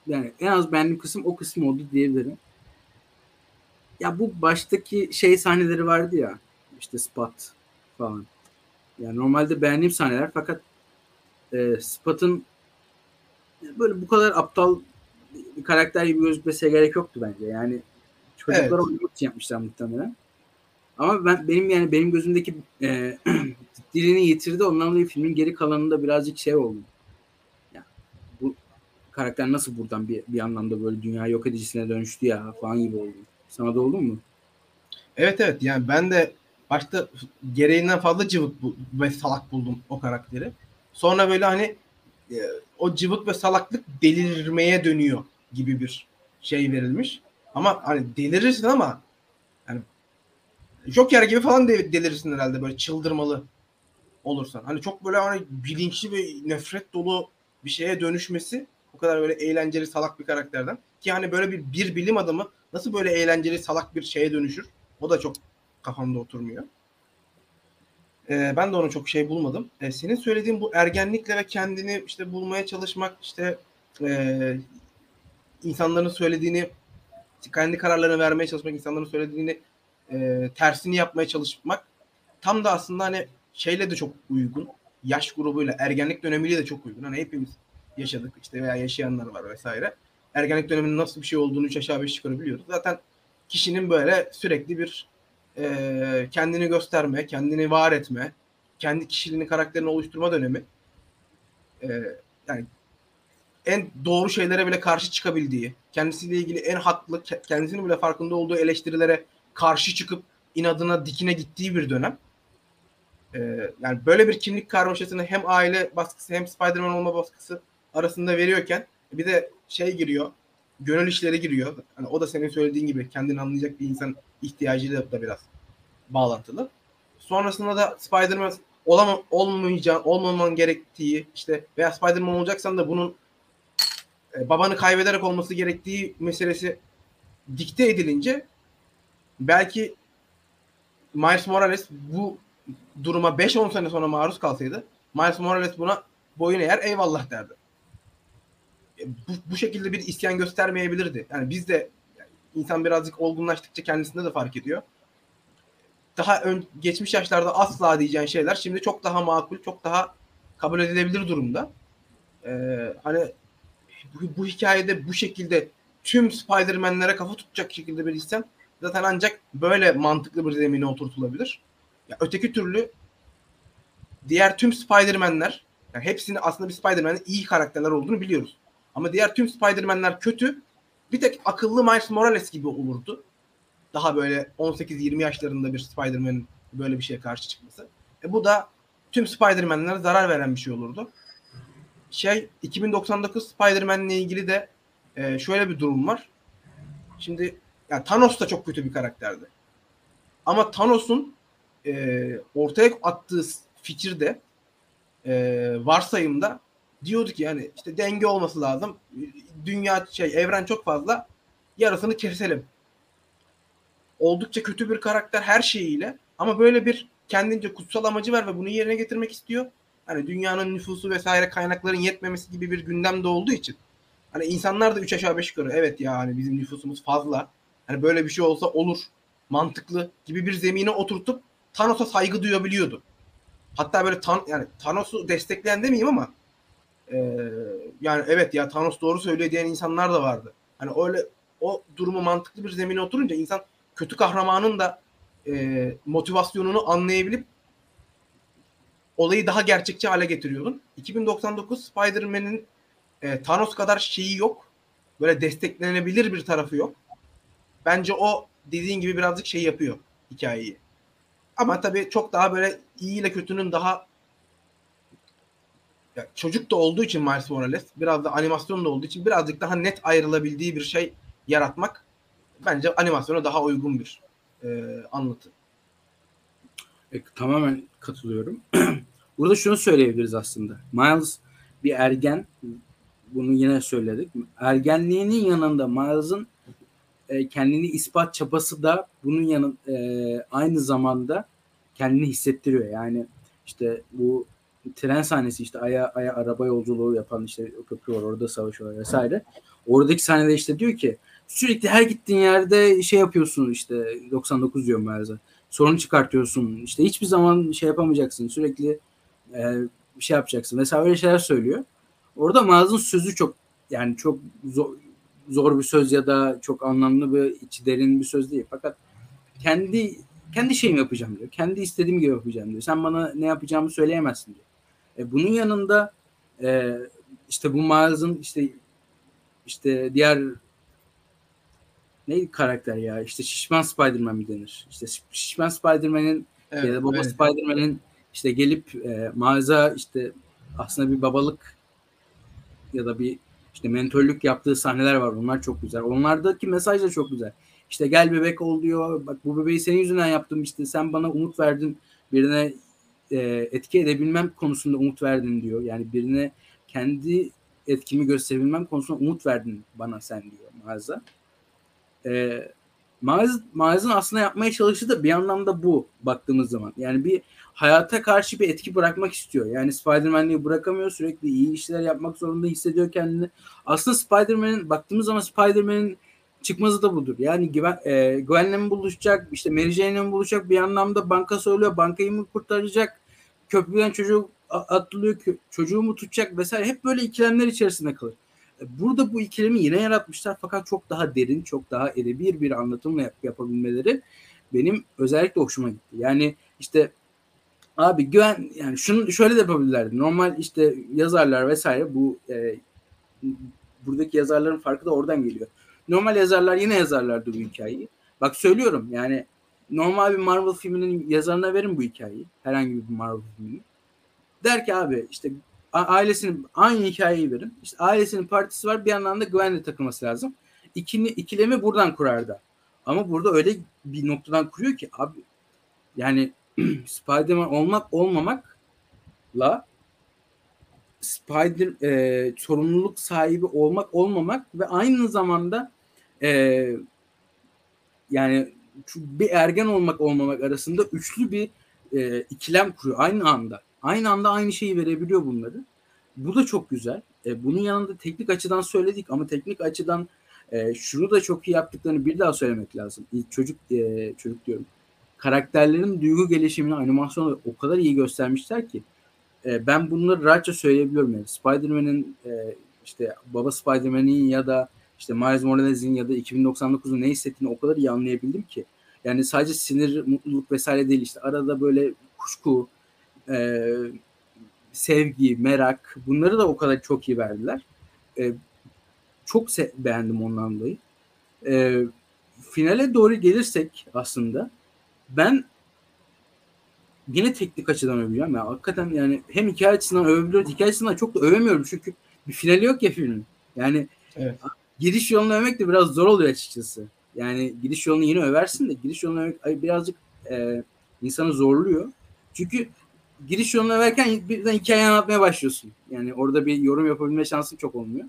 yani en az beğendiğim kısım o kısım oldu diyebilirim. Ya bu baştaki şey sahneleri vardı ya işte Spot falan. Yani normalde beğendiğim sahneler fakat e, Spot'ın böyle bu kadar aptal bir karakter gibi gözükmesine gerek yoktu bence. Yani çocuklar Evet. oynamak için yapmışlar muhtemelen. Ama ben benim yani benim gözümdeki e, dilini yitirdi. Ondan dolayı filmin geri kalanında birazcık şey oldu. Ya, bu karakter nasıl buradan bir, bir anlamda böyle dünya yok edicisine dönüştü ya falan gibi oldu. Sana da oldu mu? Evet evet yani ben de başta gereğinden fazla cıvık bu, ve salak buldum o karakteri. Sonra böyle hani e, o cıvık ve salaklık delirmeye dönüyor gibi bir şey verilmiş. Ama hani delirirsin ama yani Joker gibi falan de- delirirsin herhalde böyle çıldırmalı olursan. Hani çok böyle hani bilinçli ve nefret dolu bir şeye dönüşmesi o kadar böyle eğlenceli salak bir karakterden. Ki hani böyle bir, bir bilim adamı nasıl böyle eğlenceli salak bir şeye dönüşür? O da çok kafamda oturmuyor. Ee, ben de onu çok şey bulmadım. Ee, senin söylediğin bu ergenlikle ve kendini işte bulmaya çalışmak, işte e, insanların söylediğini, kendi kararlarını vermeye çalışmak, insanların söylediğini e, tersini yapmaya çalışmak tam da aslında hani şeyle de çok uygun. Yaş grubuyla, ergenlik dönemiyle de çok uygun. Hani hepimiz yaşadık işte veya yaşayanlar var vesaire. Ergenlik döneminin nasıl bir şey olduğunu üç aşağı beş yukarı biliyoruz. Zaten kişinin böyle sürekli bir e, kendini gösterme, kendini var etme, kendi kişiliğini, karakterini oluşturma dönemi. E, yani en doğru şeylere bile karşı çıkabildiği, kendisiyle ilgili en haklı, ke- kendisinin bile farkında olduğu eleştirilere karşı çıkıp inadına dikine gittiği bir dönem. E, yani böyle bir kimlik karmaşasını hem aile baskısı hem Spider-Man olma baskısı arasında veriyorken bir de şey giriyor, gönül işleri giriyor. Hani o da senin söylediğin gibi kendini anlayacak bir insan ihtiyacıyla da biraz bağlantılı. Sonrasında da Spider-Man olamam, olmayacağın, olmaman gerektiği işte veya Spider-Man olacaksan da bunun e, babanı kaybederek olması gerektiği meselesi dikte edilince belki Miles Morales bu duruma 5-10 sene sonra maruz kalsaydı Miles Morales buna boyun eğer eyvallah derdi. E, Bu, bu şekilde bir isyan göstermeyebilirdi. Yani biz de yani insan birazcık olgunlaştıkça kendisinde de fark ediyor. Daha ön, geçmiş yaşlarda asla diyeceğin şeyler şimdi çok daha makul, çok daha kabul edilebilir durumda. Ee, hani bu, bu hikayede bu şekilde tüm Spider-Man'lere kafa tutacak şekilde bir isyan zaten ancak böyle mantıklı bir zemine oturtulabilir. Ya öteki türlü diğer tüm Spider-Man'ler yani hepsini aslında bir Spider-Man'in iyi karakterler olduğunu biliyoruz. Ama diğer tüm Spider-Man'ler kötü. Bir tek akıllı Miles Morales gibi olurdu. Daha böyle 18-20 yaşlarında bir Spider-Man'in böyle bir şeye karşı çıkması. E bu da tüm Spider-Man'lere zarar veren bir şey olurdu. Şey 2099 Spider-Man'le ilgili de e, şöyle bir durum var. Şimdi yani Thanos da çok kötü bir karakterdi. Ama Thanos'un e, ortaya attığı fikirde e, varsayımda diyordu ki yani işte denge olması lazım. Dünya şey evren çok fazla yarısını keselim. Oldukça kötü bir karakter her şeyiyle ama böyle bir kendince kutsal amacı var ve bunu yerine getirmek istiyor. Hani dünyanın nüfusu vesaire kaynakların yetmemesi gibi bir gündemde olduğu için. Hani insanlar da 3 aşağı 5 yukarı evet ya hani bizim nüfusumuz fazla. Hani böyle bir şey olsa olur. Mantıklı gibi bir zemine oturtup Thanos'a saygı duyabiliyordu. Hatta böyle Tan yani Thanos'u destekleyen demeyeyim ama e, yani evet ya Thanos doğru söylüyor diyen insanlar da vardı. Hani öyle o durumu mantıklı bir zemine oturunca insan kötü kahramanın da e, motivasyonunu anlayabilip olayı daha gerçekçi hale getiriyordun. 2099 Spider-Man'in e, Thanos kadar şeyi yok. Böyle desteklenebilir bir tarafı yok. Bence o dediğin gibi birazcık şey yapıyor hikayeyi. Ama tabii çok daha böyle iyi ile kötünün daha ya çocuk da olduğu için Miles Morales biraz da animasyon da olduğu için birazcık daha net ayrılabildiği bir şey yaratmak bence animasyona daha uygun bir e, anlatı. E, tamamen katılıyorum. Burada şunu söyleyebiliriz aslında. Miles bir ergen. Bunu yine söyledik. Ergenliğinin yanında Miles'ın e, kendini ispat çabası da bunun yanı e, aynı zamanda kendini hissettiriyor. Yani işte bu tren sahnesi işte aya aya araba yolculuğu yapan işte köprü var orada savaşıyorlar vesaire. Oradaki sahnede işte diyor ki sürekli her gittiğin yerde şey yapıyorsun işte 99 diyorum zaten. Sorun çıkartıyorsun. İşte hiçbir zaman şey yapamayacaksın. Sürekli e, bir şey yapacaksın. Mesela öyle şeyler söylüyor. Orada Maz'ın sözü çok yani çok zor, zor bir söz ya da çok anlamlı bir içi derin bir söz değil. Fakat kendi kendi şeyimi yapacağım diyor. Kendi istediğim gibi yapacağım diyor. Sen bana ne yapacağımı söyleyemezsin diyor. E, bunun yanında e, işte bu Miles'ın işte işte diğer neydi karakter ya? İşte şişman Spider-Man mi denir? İşte şişman Spider-Man'in evet, ya da baba evet. Spider-Man'in işte gelip e, Miles'a işte aslında bir babalık ya da bir işte mentörlük yaptığı sahneler var. Onlar çok güzel. Onlardaki mesaj da çok güzel. İşte gel bebek ol diyor. Bak bu bebeği senin yüzünden yaptım işte. Sen bana umut verdin. Birine e, etki edebilmem konusunda umut verdin diyor. Yani birine kendi etkimi gösterebilmem konusunda umut verdin bana sen diyor Miles'a. E, Miles, aslında yapmaya çalıştığı da bir anlamda bu baktığımız zaman. Yani bir hayata karşı bir etki bırakmak istiyor. Yani Spider-Man'liği bırakamıyor. Sürekli iyi işler yapmak zorunda hissediyor kendini. Aslında Spider-Man'in baktığımız zaman Spider-Man'in çıkması da budur. Yani Gwen, e, Gwen'le mi buluşacak? İşte Mary Jane'le mi buluşacak? Bir anlamda banka söylüyor. Bankayı mı kurtaracak? Köprüden çocuğu atlıyor. Çocuğu mu tutacak vesaire. Hep böyle ikilemler içerisinde kalır. E, burada bu ikilemi yine yaratmışlar fakat çok daha derin, çok daha edebi bir anlatımla yap- yapabilmeleri benim özellikle hoşuma gitti. Yani işte abi güven yani şunu şöyle de yapabilirlerdi. Normal işte yazarlar vesaire bu e, buradaki yazarların farkı da oradan geliyor. Normal yazarlar yine yazarlardı bu hikayeyi. Bak söylüyorum yani normal bir Marvel filminin yazarına verin bu hikayeyi. Herhangi bir Marvel filmini. Der ki abi işte ailesinin aynı hikayeyi verin. İşte ailesinin partisi var bir yandan da güvenle takılması lazım. İkini, ikilemi buradan kurardı. Ama burada öyle bir noktadan kuruyor ki abi yani Spider-Man olmak olmamakla Spider e, sorumluluk sahibi olmak olmamak ve aynı zamanda e, yani bir ergen olmak olmamak arasında üçlü bir e, ikilem kuruyor aynı anda. Aynı anda aynı şeyi verebiliyor bunları. Bu da çok güzel. E, bunun yanında teknik açıdan söyledik ama teknik açıdan e, şunu da çok iyi yaptıklarını bir daha söylemek lazım. İlk çocuk e, çocuk diyorum. Karakterlerin duygu gelişimini animasyonda o kadar iyi göstermişler ki e, ben bunları rahatça söyleyebiliyorum. Yani Spider-Man'in e, işte baba Spider-Man'in ya da işte Miles Morales'in ya da 2099'un ne hissettiğini o kadar iyi anlayabildim ki. Yani sadece sinir, mutluluk vesaire değil işte arada böyle kuşku, e, sevgi, merak bunları da o kadar çok iyi verdiler. E, çok se- beğendim ondan dolayı. E, finale doğru gelirsek aslında ben yine teknik açıdan öveceğim. Ya. Hakikaten yani hem hikaye açısından övebiliyoruz. Hikaye açısından çok da övemiyorum çünkü bir finali yok ya filmin. Yani evet. giriş yolunu övmek de biraz zor oluyor açıkçası. Yani giriş yolunu yine översin de giriş yolunu övmek birazcık e, insanı zorluyor. Çünkü giriş yolunu överken birden hikaye anlatmaya başlıyorsun. Yani orada bir yorum yapabilme şansın çok olmuyor.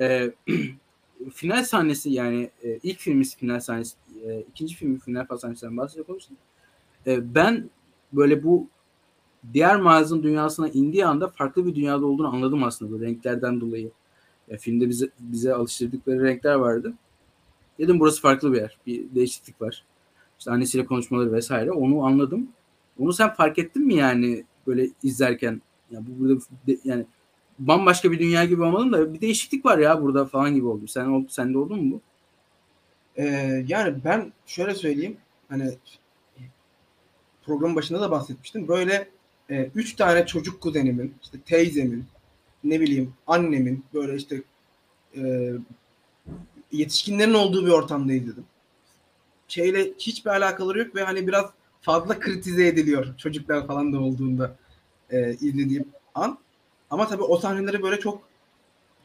E, final sahnesi yani e, ilk filmin final sahnesi, e, ikinci filmin final sahnesinden bahsedecek olursak e, ben böyle bu diğer mağazın dünyasına indiği anda farklı bir dünyada olduğunu anladım aslında bu renklerden dolayı. E, filmde bize bize alıştırdıkları renkler vardı. Dedim burası farklı bir yer. Bir değişiklik var. İşte annesiyle konuşmaları vesaire. Onu anladım. Onu sen fark ettin mi yani böyle izlerken? Ya bu burada yani bambaşka bir dünya gibi olmadım da bir değişiklik var ya burada falan gibi oldu. Sen oldu sende oldu mu bu? Ee, yani ben şöyle söyleyeyim. Hani programın başında da bahsetmiştim. Böyle e, üç tane çocuk kuzenimin, işte teyzemin, ne bileyim annemin böyle işte e, yetişkinlerin olduğu bir ortamda izledim. Şeyle hiçbir alakaları yok ve hani biraz fazla kritize ediliyor çocuklar falan da olduğunda e, izlediğim an. Ama tabii o sahneleri böyle çok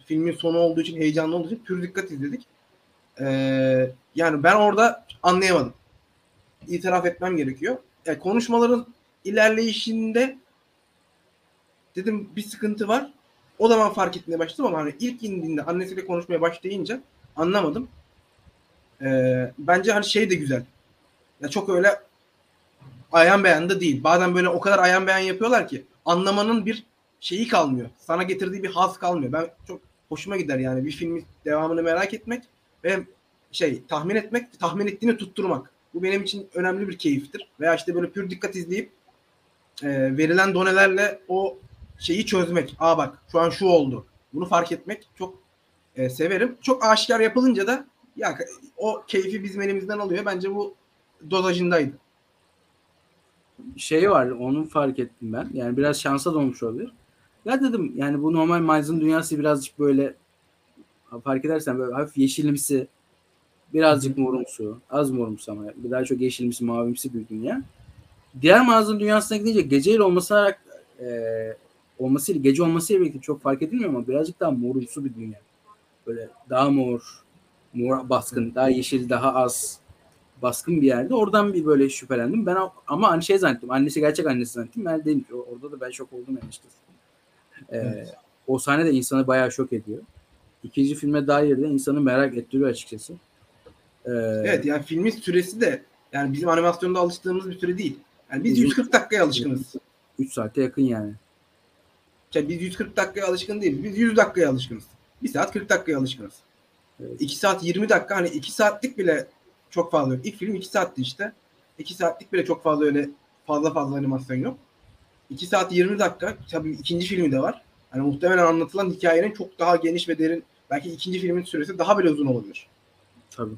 filmin sonu olduğu için heyecanlı olduğu için pür dikkat izledik. E, yani ben orada anlayamadım. İtiraf etmem gerekiyor. Yani konuşmaların ilerleyişinde dedim bir sıkıntı var. O zaman fark etmeye başladım ama hani ilk indiğinde annesiyle konuşmaya başlayınca anlamadım. Ee, bence hani şey de güzel. Ya çok öyle ayan beyan da değil. Bazen böyle o kadar ayan beyan yapıyorlar ki anlamanın bir şeyi kalmıyor. Sana getirdiği bir haz kalmıyor. Ben çok hoşuma gider yani bir filmin devamını merak etmek ve şey tahmin etmek, tahmin ettiğini tutturmak. Bu benim için önemli bir keyiftir. Veya işte böyle pür dikkat izleyip e, verilen donelerle o şeyi çözmek. Aa bak şu an şu oldu. Bunu fark etmek çok e, severim. Çok aşikar yapılınca da ya o keyfi bizim elimizden alıyor. Bence bu dozajındaydı. Şey var onu fark ettim ben. Yani biraz şansa dolmuş olabilir. Ya dedim yani bu normal Miles'ın dünyası birazcık böyle fark edersen böyle hafif yeşilimsi birazcık morumsu az morumsu ama bir daha çok yeşilimsi mavimsi bir dünya. Diğer Miles'ın dünyasına gidince geceyle olması e, olmasıyla gece olmasıyla birlikte çok fark edilmiyor ama birazcık daha morumsu bir dünya. Böyle daha mor, mor baskın, daha yeşil, daha az baskın bir yerde. Oradan bir böyle şüphelendim. Ben ama hani şey zannettim. Annesi gerçek annesi zannettim. Ben değilmiş. Orada da ben şok oldum yani işte. Ee, evet. O sahne de insanı bayağı şok ediyor. İkinci filme dair de insanı merak ettiriyor açıkçası. Ee, evet yani filmin süresi de yani bizim animasyonda alıştığımız bir süre değil. Yani biz 140 dakikaya alışkınız. 3 saate yakın yani. Yani biz 140 dakikaya alışkın değiliz. Biz 100 dakikaya alışkınız. 1 saat 40 dakikaya alışkınız. Evet. 2 saat 20 dakika hani 2 saatlik bile çok fazla yok. İlk film 2 saatti işte. 2 saatlik bile çok fazla öyle fazla fazla animasyon yok. 2 saat 20 dakika. Tabii ikinci filmi de var. Hani muhtemelen anlatılan hikayenin çok daha geniş ve derin belki ikinci filmin süresi daha bile uzun olabilir. Tabii.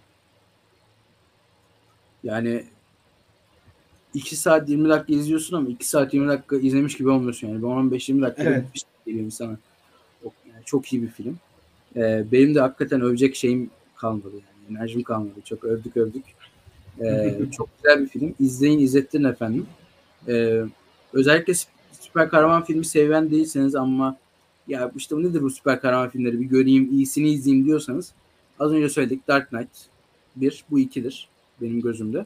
Yani 2 saat 20 dakika izliyorsun ama 2 saat 20 dakika izlemiş gibi olmuyorsun yani. Ben 15-20 dakika evet. bir şey geliyor insana. Yani çok iyi bir film. Ee, benim de hakikaten övecek şeyim kalmadı yani. Enerjim kalmadı. Çok övdük övdük. Ee, çok güzel bir film. İzleyin izlettirin efendim. Ee, özellikle süper kahraman filmi seven değilseniz ama ya işte nedir bu süper kahraman filmleri bir göreyim iyisini izleyeyim diyorsanız az önce söyledik Dark Knight bir bu ikidir benim gözümde.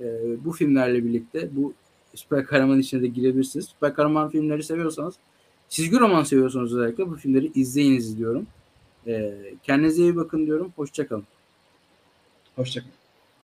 Ee, bu filmlerle birlikte bu süper kahraman içine de girebilirsiniz. Süper kahraman filmleri seviyorsanız çizgi roman seviyorsanız özellikle bu filmleri izleyiniz diyorum. Ee, kendinize iyi bakın diyorum. Hoşçakalın. Hoşçakalın.